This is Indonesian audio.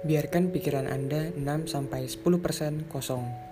Biarkan pikiran Anda 6-10% kosong.